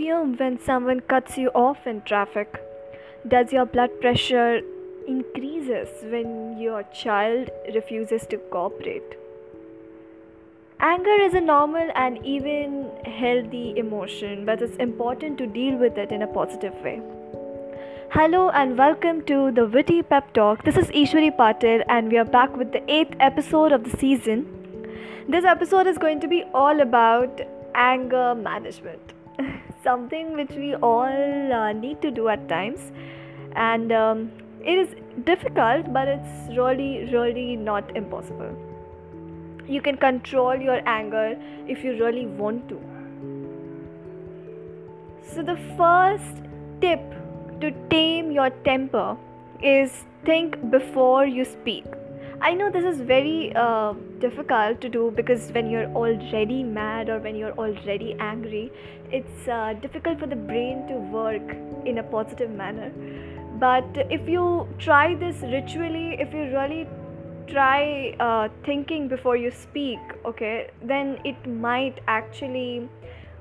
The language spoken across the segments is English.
when someone cuts you off in traffic? Does your blood pressure increases when your child refuses to cooperate? Anger is a normal and even healthy emotion, but it's important to deal with it in a positive way. Hello and welcome to the Witty Pep Talk. This is Eshwari Patil, and we are back with the eighth episode of the season. This episode is going to be all about anger management something which we all uh, need to do at times. And um, it is difficult but it's really really not impossible. You can control your anger if you really want to. So the first tip to tame your temper is think before you speak I know this is very uh, difficult to do because when you're already mad or when you're already angry, it's uh, difficult for the brain to work in a positive manner. But if you try this ritually, if you really try uh, thinking before you speak, okay, then it might actually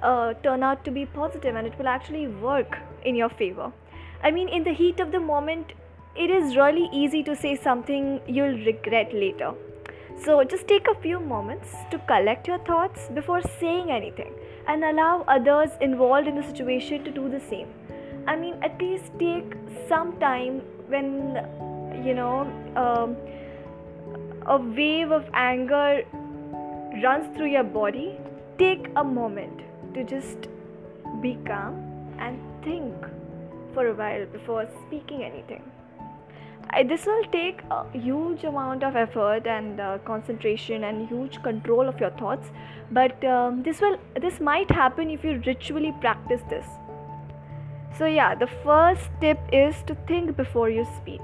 uh, turn out to be positive and it will actually work in your favor. I mean, in the heat of the moment, it is really easy to say something you'll regret later. So just take a few moments to collect your thoughts before saying anything and allow others involved in the situation to do the same. I mean, at least take some time when you know um, a wave of anger runs through your body. Take a moment to just be calm and think for a while before speaking anything. I, this will take a huge amount of effort and uh, concentration and huge control of your thoughts. But um, this will this might happen if you ritually practice this. So yeah the first tip is to think before you speak.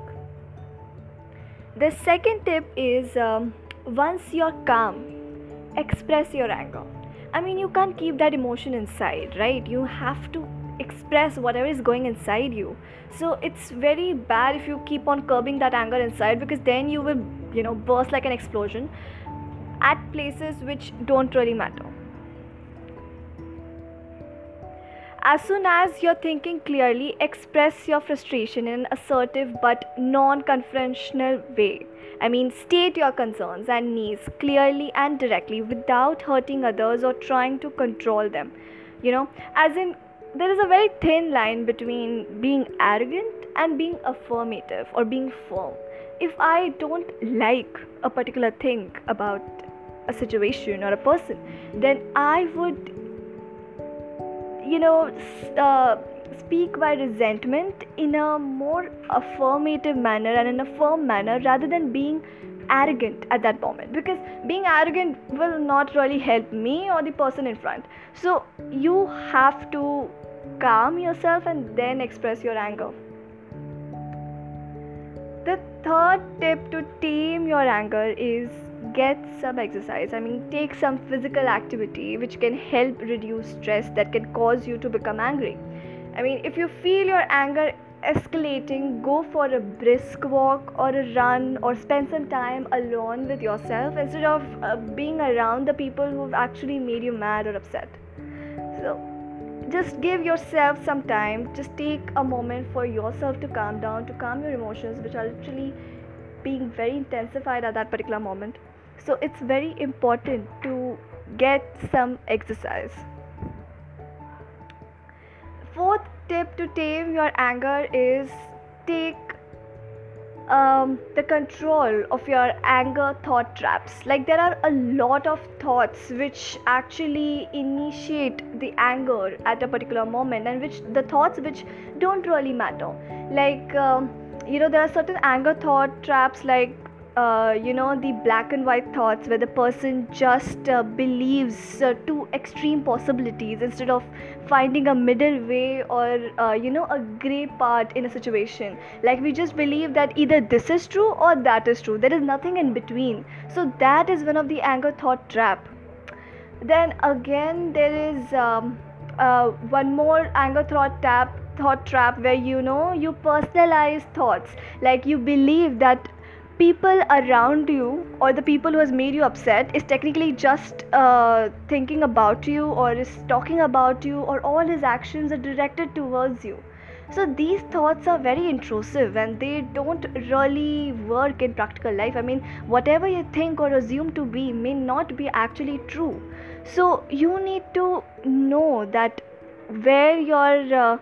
The second tip is um, once you're calm express your anger. I mean you can't keep that emotion inside right? You have to express whatever is going inside you. So it's very bad if you keep on curbing that anger inside because then you will you know burst like an explosion at places which don't really matter. As soon as you're thinking clearly express your frustration in an assertive but non-confrontational way. I mean state your concerns and needs clearly and directly without hurting others or trying to control them. You know as in there is a very thin line between being arrogant and being affirmative or being firm. If I don't like a particular thing about a situation or a person, then I would, you know, uh, speak by resentment in a more affirmative manner and in a firm manner rather than being arrogant at that moment because being arrogant will not really help me or the person in front so you have to calm yourself and then express your anger. The third tip to tame your anger is get some exercise. I mean take some physical activity which can help reduce stress that can cause you to become angry. I mean if you feel your anger escalating, go for a brisk walk or a run or spend some time alone with yourself instead of uh, being around the people who've actually made you mad or upset. So, just give yourself some time, just take a moment for yourself to calm down, to calm your emotions, which are literally being very intensified at that particular moment. So, it's very important to get some exercise. Fourth tip to tame your anger is take um, the control of your anger thought traps. Like, there are a lot of thoughts which actually initiate the anger at a particular moment, and which the thoughts which don't really matter. Like, um, you know, there are certain anger thought traps like uh, you know the black and white thoughts where the person just uh, believes uh, two extreme possibilities instead of finding a middle way or uh, you know a gray part in a situation. Like we just believe that either this is true or that is true. There is nothing in between. So that is one of the anger thought trap. Then again there is um, uh, one more anger thought trap thought trap where you know you personalize thoughts. Like you believe that people around you or the people who has made you upset is technically just uh, thinking about you or is talking about you or all his actions are directed towards you. So these thoughts are very intrusive and they don't really work in practical life. I mean whatever you think or assume to be may not be actually true. So you need to know that where your uh,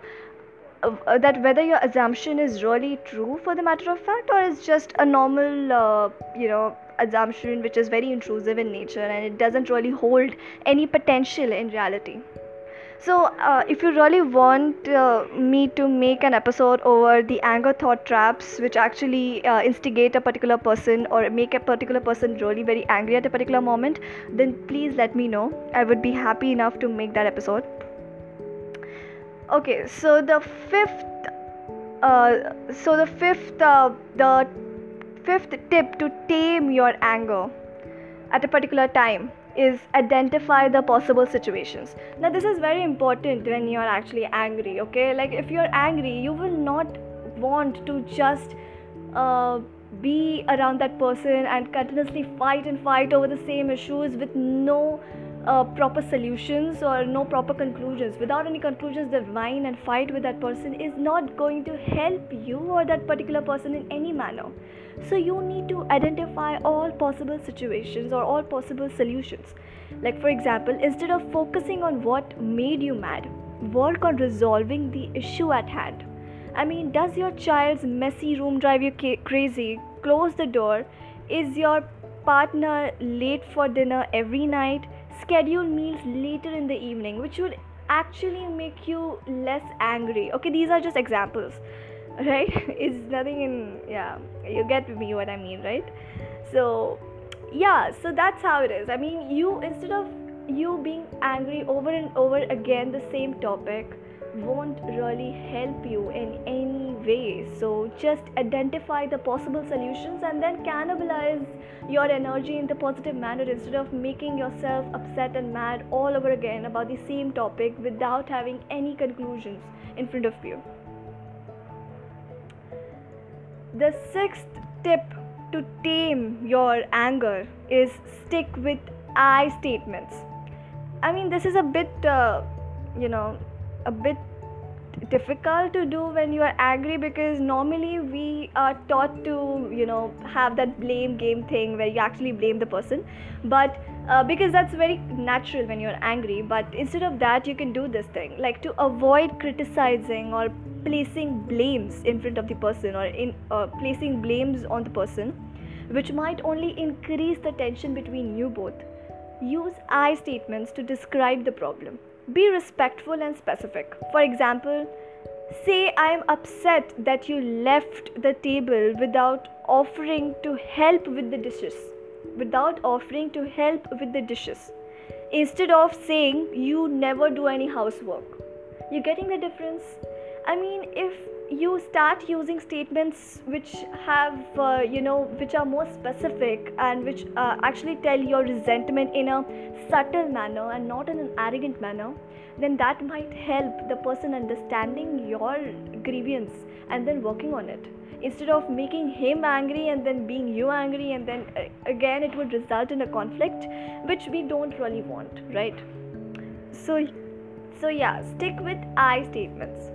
uh, that whether your assumption is really true for the matter of fact or is just a normal uh, you know assumption which is very intrusive in nature and it doesn't really hold any potential in reality. So uh, if you really want uh, me to make an episode over the anger thought traps which actually uh, instigate a particular person or make a particular person really very angry at a particular moment then please let me know. I would be happy enough to make that episode okay so the fifth uh, so the fifth uh, the fifth tip to tame your anger at a particular time is identify the possible situations. Now this is very important when you are actually angry okay? Like if you're angry you will not want to just uh, be around that person and continuously fight and fight over the same issues with no uh, proper solutions or no proper conclusions. Without any conclusions the whine and fight with that person is not going to help you or that particular person in any manner. So you need to identify all possible situations or all possible solutions. Like for example instead of focusing on what made you mad work on resolving the issue at hand. I mean does your child's messy room drive you ca- crazy? Close the door. Is your partner late for dinner every night schedule meals later in the evening which would actually make you less angry. Okay these are just examples right? It's nothing in yeah you get me what i mean right? So yeah so that's how it is. I mean you instead of you being angry over and over again the same topic won't really help you in any way. So just identify the possible solutions and then cannibalize your energy in the positive manner instead of making yourself upset and mad all over again about the same topic without having any conclusions in front of you. The sixth tip to tame your anger is stick with I statements. I mean, this is a bit, uh, you know, a bit difficult to do when you are angry because normally we are taught to you know have that blame game thing where you actually blame the person. But uh, because that's very natural when you're angry but instead of that you can do this thing like to avoid criticizing or placing blames in front of the person or in uh, placing blames on the person which might only increase the tension between you both. Use i statements to describe the problem be respectful and specific. For example, say I am upset that you left the table without offering to help with the dishes. Without offering to help with the dishes. Instead of saying you never do any housework. You're getting the difference? I mean, if you start using statements which have uh, you know which are more specific and which uh, actually tell your resentment in a subtle manner and not in an arrogant manner then that might help the person understanding your grievance and then working on it. Instead of making him angry and then being you angry and then uh, again it would result in a conflict which we don't really want right? So so yeah stick with i statements.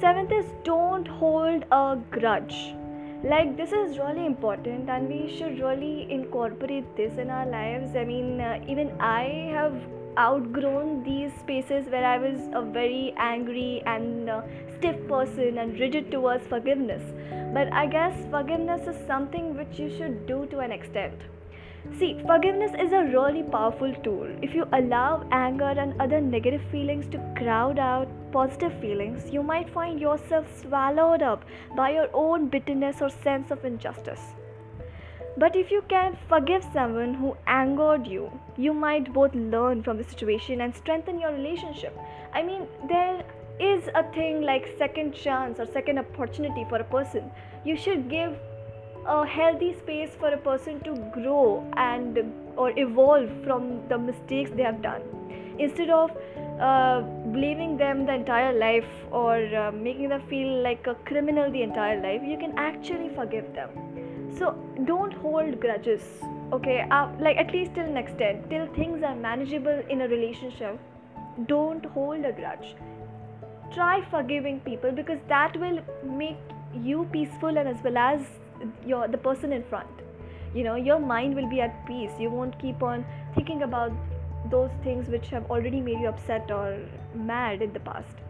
Seventh is don't hold a grudge like this is really important and we should really incorporate this in our lives. I mean uh, even i have outgrown these spaces where i was a very angry and uh, stiff person and rigid towards forgiveness. But i guess forgiveness is something which you should do to an extent See, forgiveness is a really powerful tool. If you allow anger and other negative feelings to crowd out positive feelings, you might find yourself swallowed up by your own bitterness or sense of injustice. But if you can forgive someone who angered you, you might both learn from the situation and strengthen your relationship. I mean, there is a thing like second chance or second opportunity for a person. You should give a healthy space for a person to grow and or evolve from the mistakes they have done. Instead of uh, blaming them the entire life or uh, making them feel like a criminal the entire life you can actually forgive them. So don't hold grudges okay? Uh, like at least till an extent till things are manageable in a relationship don't hold a grudge. Try forgiving people because that will make you peaceful and as well as your the person in front. You know your mind will be at peace. You won't keep on thinking about those things which have already made you upset or mad in the past.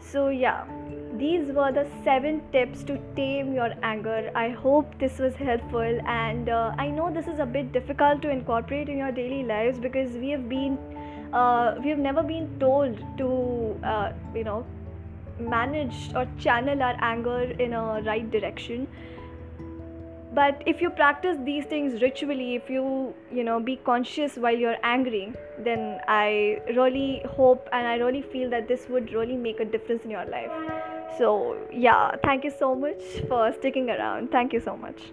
So yeah. These were the seven tips to tame your anger. I hope this was helpful and uh, i know this is a bit difficult to incorporate in your daily lives because we have been uh, we have never been told to uh, you know manage or channel our anger in a right direction. But if you practice these things ritually if you you know be conscious while you're angry then i really hope and i really feel that this would really make a difference in your life. So yeah thank you so much for sticking around. Thank you so much